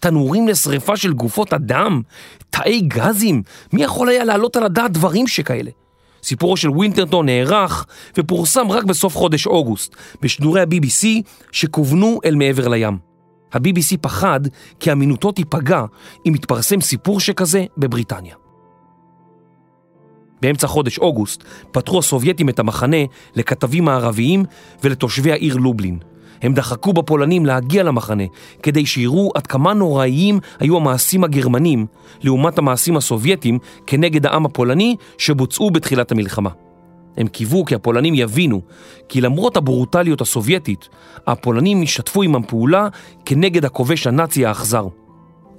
תנורים לשריפה של גופות אדם, תאי גזים, מי יכול היה להעלות על הדעת דברים שכאלה? סיפורו של ווינטרטון נערך ופורסם רק בסוף חודש אוגוסט, בשידורי ה-BBC שכוונו אל מעבר לים. ה-BBC פחד כי אמינותו תיפגע אם יתפרסם סיפור שכזה בבריטניה. באמצע חודש אוגוסט פתחו הסובייטים את המחנה לכתבים הערביים ולתושבי העיר לובלין. הם דחקו בפולנים להגיע למחנה כדי שיראו עד כמה נוראיים היו המעשים הגרמנים לעומת המעשים הסובייטים כנגד העם הפולני שבוצעו בתחילת המלחמה. הם קיוו כי הפולנים יבינו כי למרות הברוטליות הסובייטית, הפולנים ישתפו עמם פעולה כנגד הכובש הנאצי האכזר.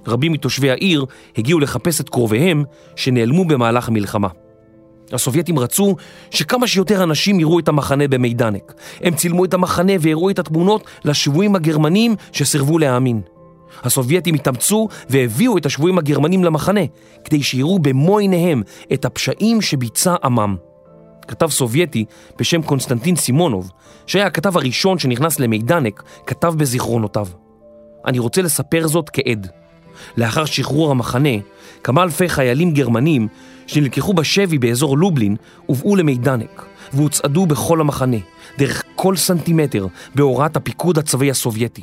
רבים מתושבי העיר הגיעו לחפש את קרוביהם שנעלמו במהלך המלחמה. הסובייטים רצו שכמה שיותר אנשים יראו את המחנה במידנק. הם צילמו את המחנה והראו את התמונות לשבויים הגרמנים שסירבו להאמין. הסובייטים התאמצו והביאו את השבויים הגרמנים למחנה כדי שיראו במו עיניהם את הפשעים שביצע עמם. כתב סובייטי בשם קונסטנטין סימונוב, שהיה הכתב הראשון שנכנס למידנק, כתב בזיכרונותיו. אני רוצה לספר זאת כעד. לאחר שחרור המחנה, כמה אלפי חיילים גרמנים שנלקחו בשבי באזור לובלין הובאו למידנק והוצעדו בכל המחנה, דרך כל סנטימטר, בהוראת הפיקוד הצבאי הסובייטי.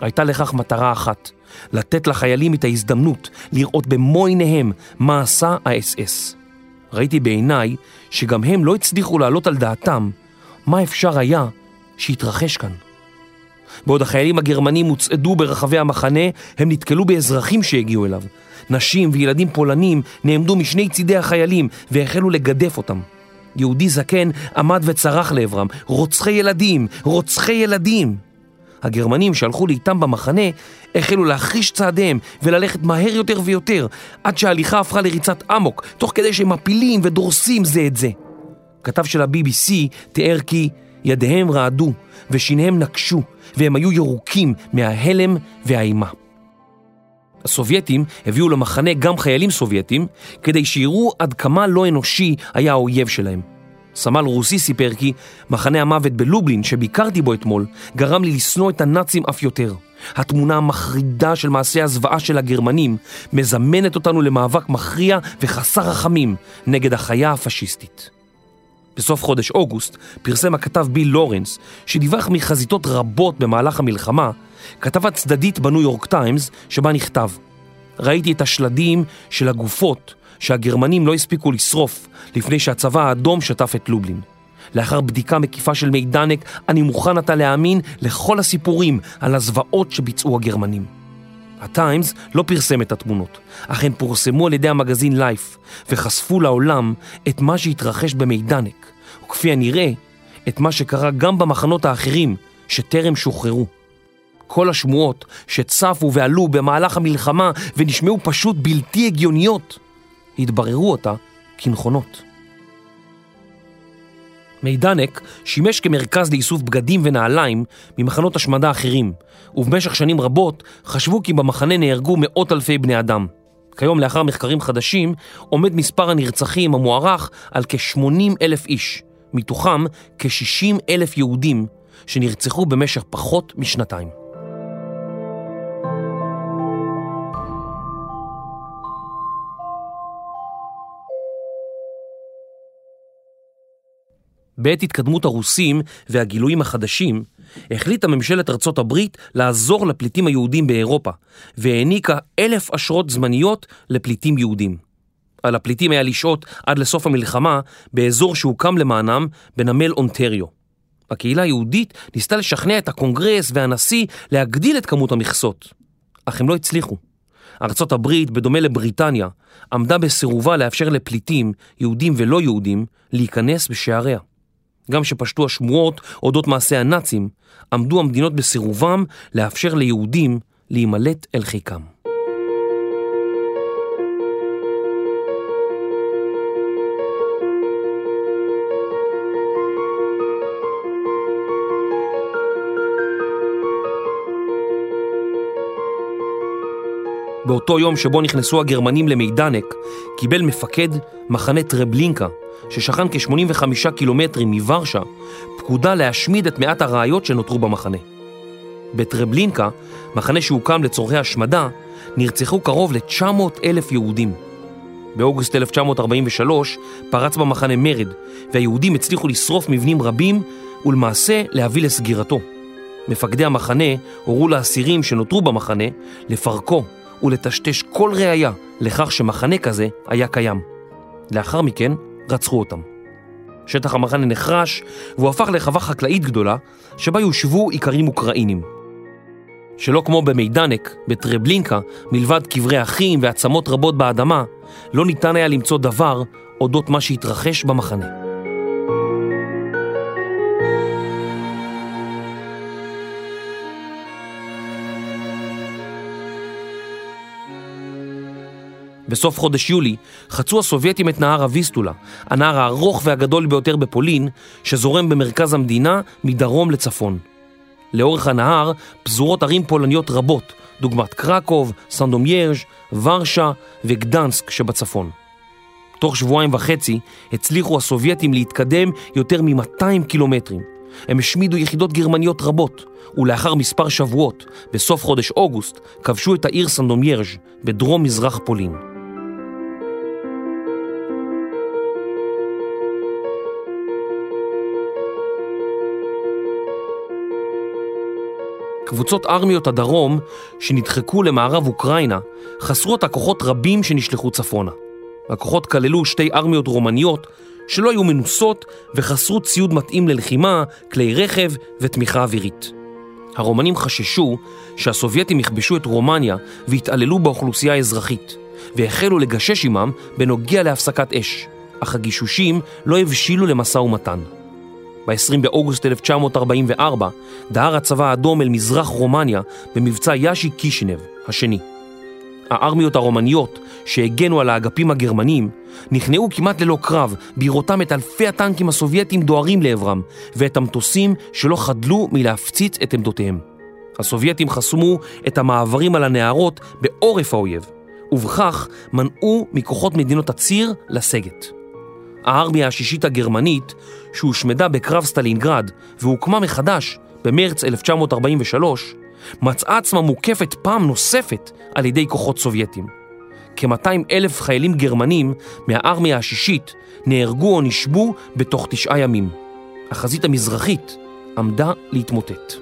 הייתה לכך מטרה אחת, לתת לחיילים את ההזדמנות לראות במו עיניהם מה עשה האס-אס. ראיתי בעיניי שגם הם לא הצליחו להעלות על דעתם מה אפשר היה שיתרחש כאן. בעוד החיילים הגרמנים הוצעדו ברחבי המחנה, הם נתקלו באזרחים שהגיעו אליו. נשים וילדים פולנים נעמדו משני צידי החיילים והחלו לגדף אותם. יהודי זקן עמד וצרח לעברם, רוצחי ילדים, רוצחי ילדים! הגרמנים שהלכו לאיתם במחנה החלו להחריש צעדיהם וללכת מהר יותר ויותר, עד שההליכה הפכה לריצת אמוק, תוך כדי שהם מפילים ודורסים זה את זה. כתב של ה-BBC תיאר כי ידיהם רעדו ושיניהם נקשו, והם היו ירוקים מההלם והאימה. הסובייטים הביאו למחנה גם חיילים סובייטים, כדי שיראו עד כמה לא אנושי היה האויב שלהם. סמל רוסי סיפר כי מחנה המוות בלובלין שביקרתי בו אתמול גרם לי לשנוא את הנאצים אף יותר. התמונה המחרידה של מעשי הזוועה של הגרמנים מזמנת אותנו למאבק מכריע וחסר רחמים נגד החיה הפשיסטית. בסוף חודש אוגוסט פרסם הכתב ביל לורנס, שדיווח מחזיתות רבות במהלך המלחמה, כתבה צדדית בניו יורק טיימס שבה נכתב ראיתי את השלדים של הגופות שהגרמנים לא הספיקו לשרוף לפני שהצבא האדום שטף את לובלין. לאחר בדיקה מקיפה של מידנק, אני מוכן עתה להאמין לכל הסיפורים על הזוועות שביצעו הגרמנים. הטיימס לא פרסם את התמונות, אך הן פורסמו על ידי המגזין לייף, וחשפו לעולם את מה שהתרחש במידנק, וכפי הנראה, את מה שקרה גם במחנות האחרים שטרם שוחררו. כל השמועות שצפו ועלו במהלך המלחמה ונשמעו פשוט בלתי הגיוניות, התבררו אותה כנכונות. מידנק שימש כמרכז לאיסוף בגדים ונעליים ממחנות השמדה אחרים, ובמשך שנים רבות חשבו כי במחנה נהרגו מאות אלפי בני אדם. כיום לאחר מחקרים חדשים עומד מספר הנרצחים המוערך על כ-80 אלף איש, מתוכם כ-60 אלף יהודים שנרצחו במשך פחות משנתיים. בעת התקדמות הרוסים והגילויים החדשים, החליטה ממשלת ארצות הברית לעזור לפליטים היהודים באירופה, והעניקה אלף אשרות זמניות לפליטים יהודים. על הפליטים היה לשהות עד לסוף המלחמה באזור שהוקם למענם בנמל אונטריו. הקהילה היהודית ניסתה לשכנע את הקונגרס והנשיא להגדיל את כמות המכסות, אך הם לא הצליחו. ארצות הברית, בדומה לבריטניה, עמדה בסירובה לאפשר לפליטים, יהודים ולא יהודים, להיכנס בשעריה. גם שפשטו השמועות אודות מעשי הנאצים, עמדו המדינות בסירובם לאפשר ליהודים להימלט אל חיקם. באותו יום שבו נכנסו הגרמנים למידנק, קיבל מפקד מחנה טרבלינקה, ששכן כ-85 קילומטרים מוורשה, פקודה להשמיד את מעט הראיות שנותרו במחנה. בטרבלינקה, מחנה שהוקם לצורכי השמדה, נרצחו קרוב ל-900 אלף יהודים. באוגוסט 1943 פרץ במחנה מרד, והיהודים הצליחו לשרוף מבנים רבים ולמעשה להביא לסגירתו. מפקדי המחנה הורו לאסירים שנותרו במחנה לפרקו ולטשטש כל ראייה לכך שמחנה כזה היה קיים. לאחר מכן רצחו אותם. שטח המחנה נחרש והוא הפך לחווה חקלאית גדולה שבה יושבו איכרים אוקראינים. שלא כמו במידנק, בטרבלינקה, מלבד קברי אחים ועצמות רבות באדמה, לא ניתן היה למצוא דבר אודות מה שהתרחש במחנה. בסוף חודש יולי חצו הסובייטים את נהר הוויסטולה, הנהר הארוך והגדול ביותר בפולין, שזורם במרכז המדינה מדרום לצפון. לאורך הנהר פזורות ערים פולניות רבות, דוגמת קרקוב, סנדומיירז', ורשה וגדנסק שבצפון. תוך שבועיים וחצי הצליחו הסובייטים להתקדם יותר מ-200 קילומטרים. הם השמידו יחידות גרמניות רבות, ולאחר מספר שבועות, בסוף חודש אוגוסט, כבשו את העיר סנדומיירז' בדרום מזרח פולין. קבוצות ארמיות הדרום שנדחקו למערב אוקראינה חסרו את הכוחות רבים שנשלחו צפונה. הכוחות כללו שתי ארמיות רומניות שלא היו מנוסות וחסרו ציוד מתאים ללחימה, כלי רכב ותמיכה אווירית. הרומנים חששו שהסובייטים יכבשו את רומניה והתעללו באוכלוסייה האזרחית, והחלו לגשש עמם בנוגע להפסקת אש, אך הגישושים לא הבשילו למשא ומתן. ב-20 באוגוסט 1944 דהר הצבא האדום אל מזרח רומניה במבצע יאשי קישינב השני. הארמיות הרומניות שהגנו על האגפים הגרמנים נכנעו כמעט ללא קרב בראותם את אלפי הטנקים הסובייטים דוהרים לעברם ואת המטוסים שלא חדלו מלהפציץ את עמדותיהם. הסובייטים חסמו את המעברים על הנהרות בעורף האויב ובכך מנעו מכוחות מדינות הציר לסגת. הארמיה השישית הגרמנית, שהושמדה בקרב סטלינגרד והוקמה מחדש במרץ 1943, מצאה עצמה מוקפת פעם נוספת על ידי כוחות סובייטים. כ-200 אלף חיילים גרמנים מהארמיה השישית נהרגו או נשבו בתוך תשעה ימים. החזית המזרחית עמדה להתמוטט.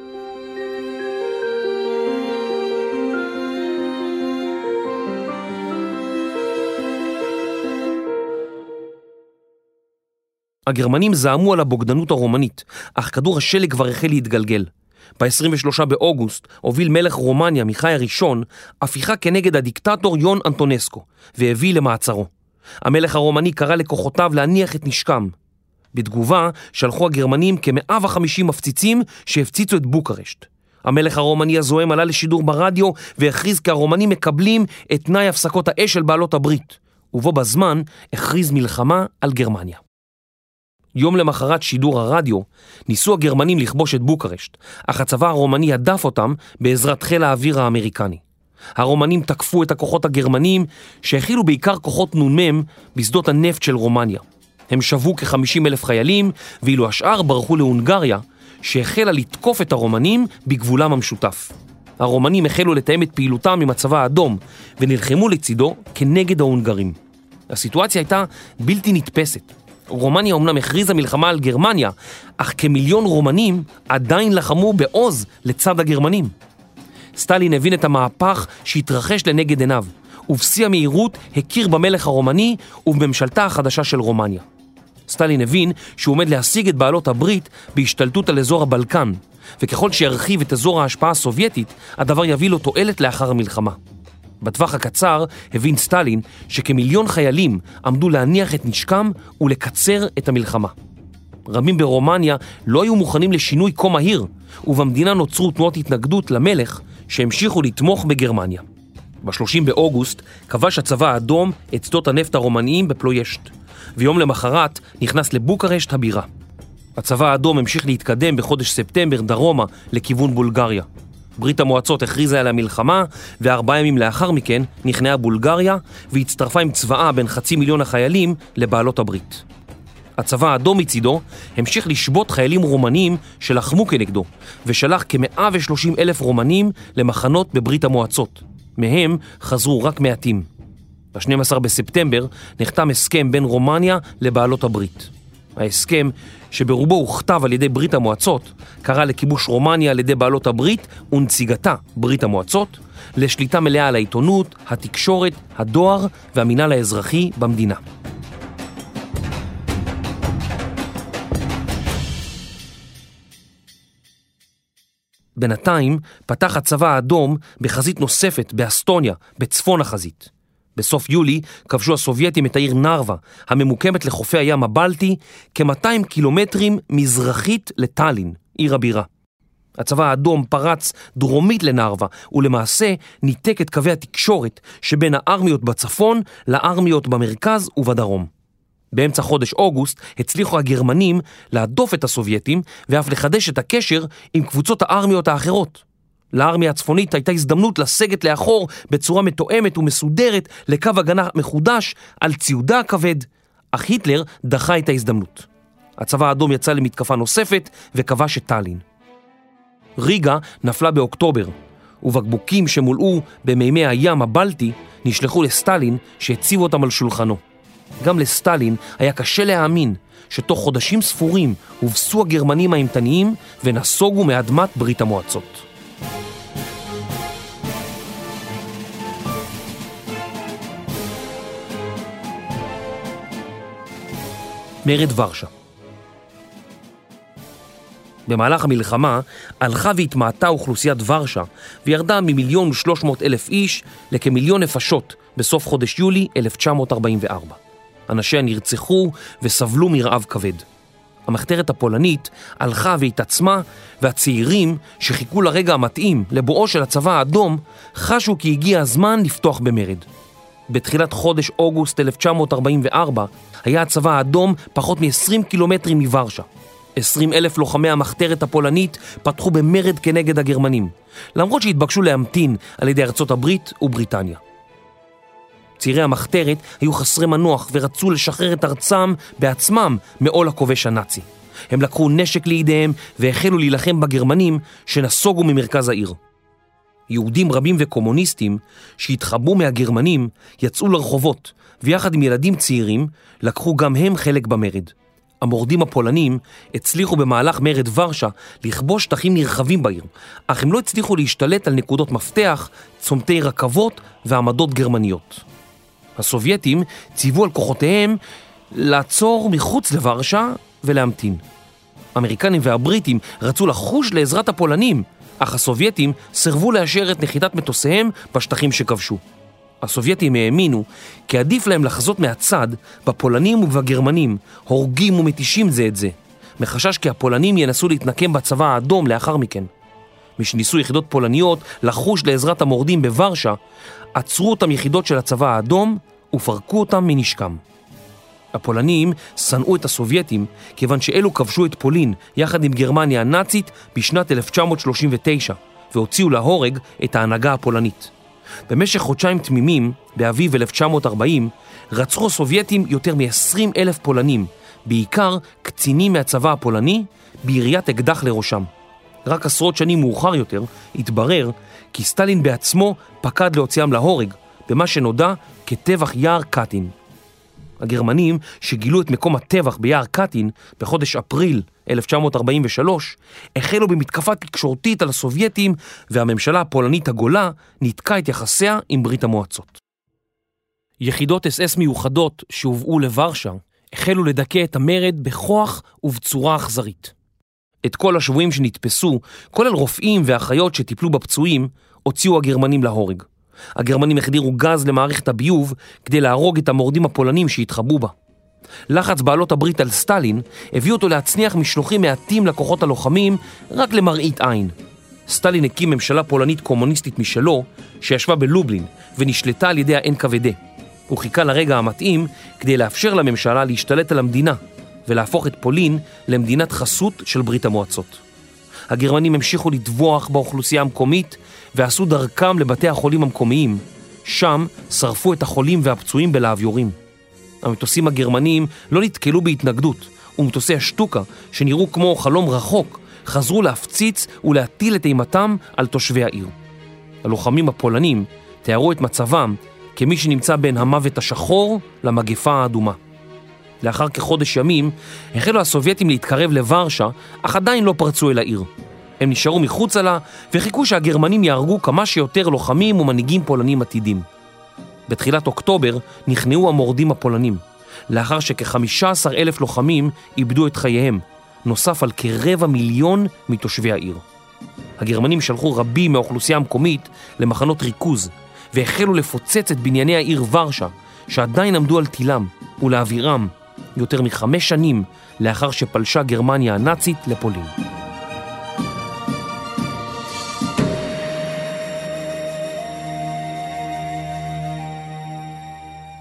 הגרמנים זעמו על הבוגדנות הרומנית, אך כדור השלג כבר החל להתגלגל. ב-23 באוגוסט הוביל מלך רומניה, מיכאי הראשון, הפיכה כנגד הדיקטטור יון אנטונסקו, והביא למעצרו. המלך הרומני קרא לכוחותיו להניח את נשקם. בתגובה שלחו הגרמנים כ-150 מפציצים שהפציצו את בוקרשט. המלך הרומני הזוהם עלה לשידור ברדיו והכריז כי הרומנים מקבלים את תנאי הפסקות האש של בעלות הברית, ובו בזמן הכריז מלחמה על גרמניה. יום למחרת שידור הרדיו, ניסו הגרמנים לכבוש את בוקרשט, אך הצבא הרומני הדף אותם בעזרת חיל האוויר האמריקני. הרומנים תקפו את הכוחות הגרמנים, שהכילו בעיקר כוחות נ"מ בשדות הנפט של רומניה. הם שבו כ-50 אלף חיילים, ואילו השאר ברחו להונגריה, שהחלה לתקוף את הרומנים בגבולם המשותף. הרומנים החלו לתאם את פעילותם עם הצבא האדום, ונלחמו לצידו כנגד ההונגרים. הסיטואציה הייתה בלתי נתפסת. רומניה אומנם הכריזה מלחמה על גרמניה, אך כמיליון רומנים עדיין לחמו בעוז לצד הגרמנים. סטלין הבין את המהפך שהתרחש לנגד עיניו, ובשיא המהירות הכיר במלך הרומני ובממשלתה החדשה של רומניה. סטלין הבין שהוא עומד להשיג את בעלות הברית בהשתלטות על אזור הבלקן, וככל שירחיב את אזור ההשפעה הסובייטית, הדבר יביא לו תועלת לאחר המלחמה. בטווח הקצר הבין סטלין שכמיליון חיילים עמדו להניח את נשקם ולקצר את המלחמה. רבים ברומניה לא היו מוכנים לשינוי כה מהיר, ובמדינה נוצרו תנועות התנגדות למלך שהמשיכו לתמוך בגרמניה. ב-30 באוגוסט כבש הצבא האדום את שדות הנפט הרומניים בפלוישט, ויום למחרת נכנס לבוקרשט הבירה. הצבא האדום המשיך להתקדם בחודש ספטמבר דרומה לכיוון בולגריה. ברית המועצות הכריזה על המלחמה, וארבעה ימים לאחר מכן נכנעה בולגריה והצטרפה עם צבאה בין חצי מיליון החיילים לבעלות הברית. הצבא האדום מצידו המשיך לשבות חיילים רומנים שלחמו כנגדו, ושלח כ-130 אלף רומנים למחנות בברית המועצות. מהם חזרו רק מעטים. ב-12 בספטמבר נחתם הסכם בין רומניה לבעלות הברית. ההסכם, שברובו הוכתב על ידי ברית המועצות, קרא לכיבוש רומניה על ידי בעלות הברית ונציגתה, ברית המועצות, לשליטה מלאה על העיתונות, התקשורת, הדואר והמינהל האזרחי במדינה. בינתיים פתח הצבא האדום בחזית נוספת באסטוניה, בצפון החזית. בסוף יולי כבשו הסובייטים את העיר נרווה, הממוקמת לחופי הים הבלטי, כ-200 קילומטרים מזרחית לטאלין, עיר הבירה. הצבא האדום פרץ דרומית לנרווה, ולמעשה ניתק את קווי התקשורת שבין הארמיות בצפון לארמיות במרכז ובדרום. באמצע חודש אוגוסט הצליחו הגרמנים להדוף את הסובייטים ואף לחדש את הקשר עם קבוצות הארמיות האחרות. לארמיה הצפונית הייתה הזדמנות לסגת לאחור בצורה מתואמת ומסודרת לקו הגנה מחודש על ציודה הכבד, אך היטלר דחה את ההזדמנות. הצבא האדום יצא למתקפה נוספת וכבש את טאלין. ריגה נפלה באוקטובר, ובקבוקים שמולאו במימי הים הבלטי נשלחו לסטלין שהציבו אותם על שולחנו. גם לסטלין היה קשה להאמין שתוך חודשים ספורים הובסו הגרמנים האימתניים ונסוגו מאדמת ברית המועצות. מרד ורשה במהלך המלחמה הלכה והתמעטה אוכלוסיית ורשה וירדה ממיליון ושלוש מאות אלף איש לכמיליון נפשות בסוף חודש יולי 1944. אנשיה נרצחו וסבלו מרעב כבד. המחתרת הפולנית הלכה והתעצמה והצעירים שחיכו לרגע המתאים לבואו של הצבא האדום חשו כי הגיע הזמן לפתוח במרד. בתחילת חודש אוגוסט 1944 היה הצבא האדום פחות מ-20 קילומטרים מוורשה. 20 אלף לוחמי המחתרת הפולנית פתחו במרד כנגד הגרמנים, למרות שהתבקשו להמתין על ידי ארצות הברית ובריטניה. צעירי המחתרת היו חסרי מנוח ורצו לשחרר את ארצם בעצמם מעול הכובש הנאצי. הם לקחו נשק לידיהם והחלו להילחם בגרמנים שנסוגו ממרכז העיר. יהודים רבים וקומוניסטים שהתחבאו מהגרמנים יצאו לרחובות ויחד עם ילדים צעירים לקחו גם הם חלק במרד. המורדים הפולנים הצליחו במהלך מרד ורשה לכבוש שטחים נרחבים בעיר, אך הם לא הצליחו להשתלט על נקודות מפתח, צומתי רכבות ועמדות גרמניות. הסובייטים ציוו על כוחותיהם לעצור מחוץ לוורשה ולהמתין. האמריקנים והבריטים רצו לחוש לעזרת הפולנים, אך הסובייטים סירבו לאשר את נחיתת מטוסיהם בשטחים שכבשו. הסובייטים האמינו כי עדיף להם לחזות מהצד בפולנים ובגרמנים, הורגים ומתישים זה את זה, מחשש כי הפולנים ינסו להתנקם בצבא האדום לאחר מכן. משניסו יחידות פולניות לחוש לעזרת המורדים בוורשה, עצרו אותם יחידות של הצבא האדום ופרקו אותם מנשקם. הפולנים שנאו את הסובייטים כיוון שאלו כבשו את פולין יחד עם גרמניה הנאצית בשנת 1939 והוציאו להורג את ההנהגה הפולנית. במשך חודשיים תמימים, באביב 1940, רצחו הסובייטים יותר מ-20 אלף פולנים, בעיקר קצינים מהצבא הפולני, ביריית אקדח לראשם. רק עשרות שנים מאוחר יותר התברר כי סטלין בעצמו פקד להוציאם להורג, במה שנודע כטבח יער קטין. הגרמנים שגילו את מקום הטבח ביער קטין בחודש אפריל 1943 החלו במתקפה תקשורתית על הסובייטים והממשלה הפולנית הגולה ניתקה את יחסיה עם ברית המועצות. יחידות אס אס מיוחדות שהובאו לוורשה החלו לדכא את המרד בכוח ובצורה אכזרית. את כל השבויים שנתפסו, כולל רופאים ואחיות שטיפלו בפצועים, הוציאו הגרמנים להורג. הגרמנים החדירו גז למערכת הביוב כדי להרוג את המורדים הפולנים שהתחבאו בה. לחץ בעלות הברית על סטלין הביא אותו להצניח משלוחים מעטים לכוחות הלוחמים רק למראית עין. סטלין הקים ממשלה פולנית קומוניסטית משלו, שישבה בלובלין ונשלטה על ידי ה-NKVD. הוא חיכה לרגע המתאים כדי לאפשר לממשלה להשתלט על המדינה ולהפוך את פולין למדינת חסות של ברית המועצות. הגרמנים המשיכו לטבוח באוכלוסייה המקומית ועשו דרכם לבתי החולים המקומיים. שם שרפו את החולים והפצועים בלהב יורים. המטוסים הגרמניים לא נתקלו בהתנגדות, ומטוסי השטוקה, שנראו כמו חלום רחוק, חזרו להפציץ ולהטיל את אימתם על תושבי העיר. הלוחמים הפולנים תיארו את מצבם כמי שנמצא בין המוות השחור למגפה האדומה. לאחר כחודש ימים החלו הסובייטים להתקרב לוורשה, אך עדיין לא פרצו אל העיר. הם נשארו מחוצה לה וחיכו שהגרמנים יהרגו כמה שיותר לוחמים ומנהיגים פולנים עתידים. בתחילת אוקטובר נכנעו המורדים הפולנים, לאחר שכ-15 אלף לוחמים איבדו את חייהם, נוסף על כרבע מיליון מתושבי העיר. הגרמנים שלחו רבים מהאוכלוסייה המקומית למחנות ריכוז, והחלו לפוצץ את בנייני העיר ורשה, שעדיין עמדו על תילם, ולהעבירם יותר מחמש שנים לאחר שפלשה גרמניה הנאצית לפולין.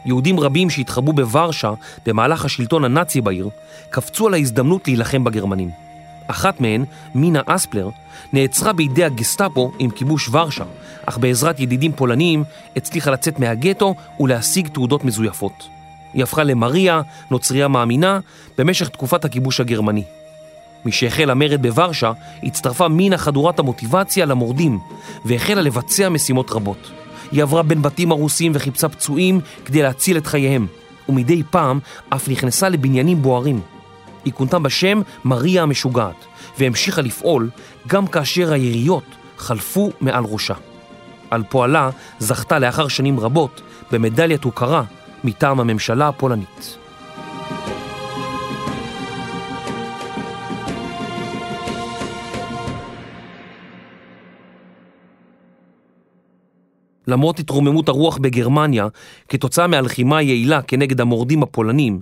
יהודים רבים שהתחבאו בוורשה במהלך השלטון הנאצי בעיר, קפצו על ההזדמנות להילחם בגרמנים. אחת מהן, מינה אספלר, נעצרה בידי הגסטאפו עם כיבוש ורשה, אך בעזרת ידידים פולניים הצליחה לצאת מהגטו ולהשיג תעודות מזויפות. היא הפכה למריה, נוצריה מאמינה, במשך תקופת הכיבוש הגרמני. משהחל המרד בוורשה, הצטרפה מינה חדורת המוטיבציה למורדים, והחלה לבצע משימות רבות. היא עברה בין בתים הרוסים וחיפשה פצועים כדי להציל את חייהם, ומדי פעם אף נכנסה לבניינים בוערים. היא כונתה בשם מריה המשוגעת, והמשיכה לפעול גם כאשר היריות חלפו מעל ראשה. על פועלה זכתה לאחר שנים רבות במדליית הוקרה מטעם הממשלה הפולנית. למרות התרוממות הרוח בגרמניה כתוצאה מהלחימה היעילה כנגד המורדים הפולנים,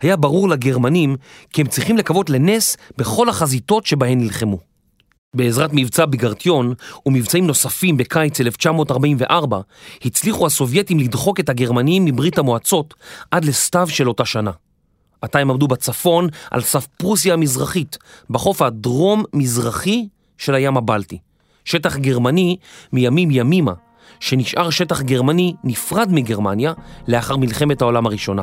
היה ברור לגרמנים כי הם צריכים לקוות לנס בכל החזיתות שבהן נלחמו. בעזרת מבצע בגרטיון ומבצעים נוספים בקיץ 1944, הצליחו הסובייטים לדחוק את הגרמנים מברית המועצות עד לסתיו של אותה שנה. עתה הם עמדו בצפון על סף פרוסיה המזרחית, בחוף הדרום-מזרחי של הים הבלטי. שטח גרמני מימים ימימה, שנשאר שטח גרמני נפרד מגרמניה לאחר מלחמת העולם הראשונה.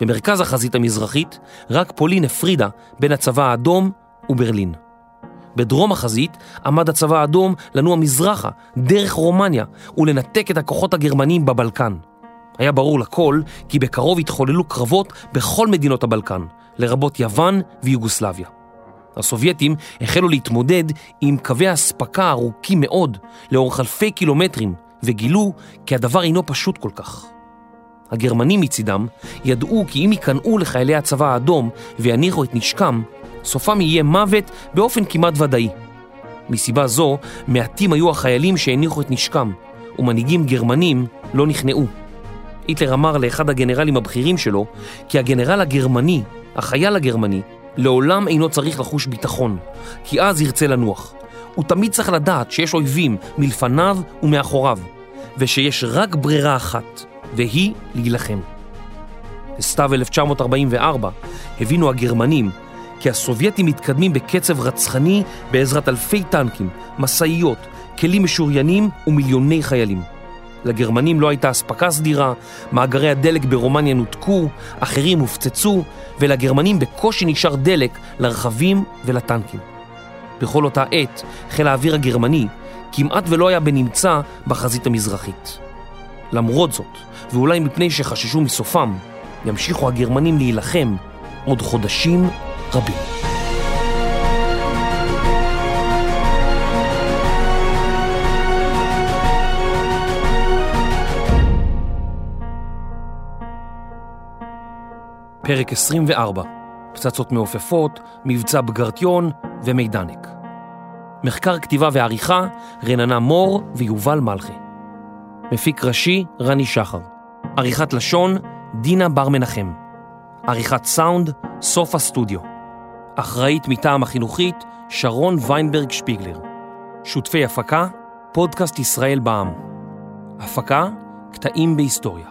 במרכז החזית המזרחית רק פולין הפרידה בין הצבא האדום וברלין. בדרום החזית עמד הצבא האדום לנוע מזרחה, דרך רומניה, ולנתק את הכוחות הגרמניים בבלקן. היה ברור לכל כי בקרוב התחוללו קרבות בכל מדינות הבלקן, לרבות יוון ויוגוסלביה. הסובייטים החלו להתמודד עם קווי אספקה ארוכים מאוד, לאורך אלפי קילומטרים, וגילו כי הדבר אינו פשוט כל כך. הגרמנים מצידם ידעו כי אם ייכנעו לחיילי הצבא האדום ויניחו את נשקם, סופם יהיה מוות באופן כמעט ודאי. מסיבה זו, מעטים היו החיילים שהניחו את נשקם, ומנהיגים גרמנים לא נכנעו. היטלר אמר לאחד הגנרלים הבכירים שלו, כי הגנרל הגרמני, החייל הגרמני, לעולם אינו צריך לחוש ביטחון, כי אז ירצה לנוח. הוא תמיד צריך לדעת שיש אויבים מלפניו ומאחוריו, ושיש רק ברירה אחת, והיא להילחם. בסתיו 1944 הבינו הגרמנים כי הסובייטים מתקדמים בקצב רצחני בעזרת אלפי טנקים, משאיות, כלים משוריינים ומיליוני חיילים. לגרמנים לא הייתה אספקה סדירה, מאגרי הדלק ברומניה נותקו, אחרים הופצצו, ולגרמנים בקושי נשאר דלק לרכבים ולטנקים. בכל אותה עת, חיל האוויר הגרמני כמעט ולא היה בנמצא בחזית המזרחית. למרות זאת, ואולי מפני שחששו מסופם, ימשיכו הגרמנים להילחם עוד חודשים רבים. פרק 24, פצצות מעופפות, מבצע בגרטיון ומיידנק. מחקר כתיבה ועריכה, רננה מור ויובל מלכי. מפיק ראשי, רני שחר. עריכת לשון, דינה בר מנחם. עריכת סאונד, סוף הסטודיו. אחראית מטעם החינוכית, שרון ויינברג שפיגלר. שותפי הפקה, פודקאסט ישראל בע"מ. הפקה, קטעים בהיסטוריה.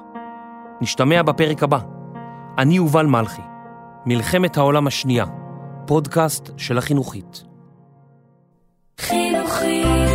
נשתמע בפרק הבא. אני יובל מלכי. מלחמת העולם השנייה, פודקאסט של החינוכית. חינוכית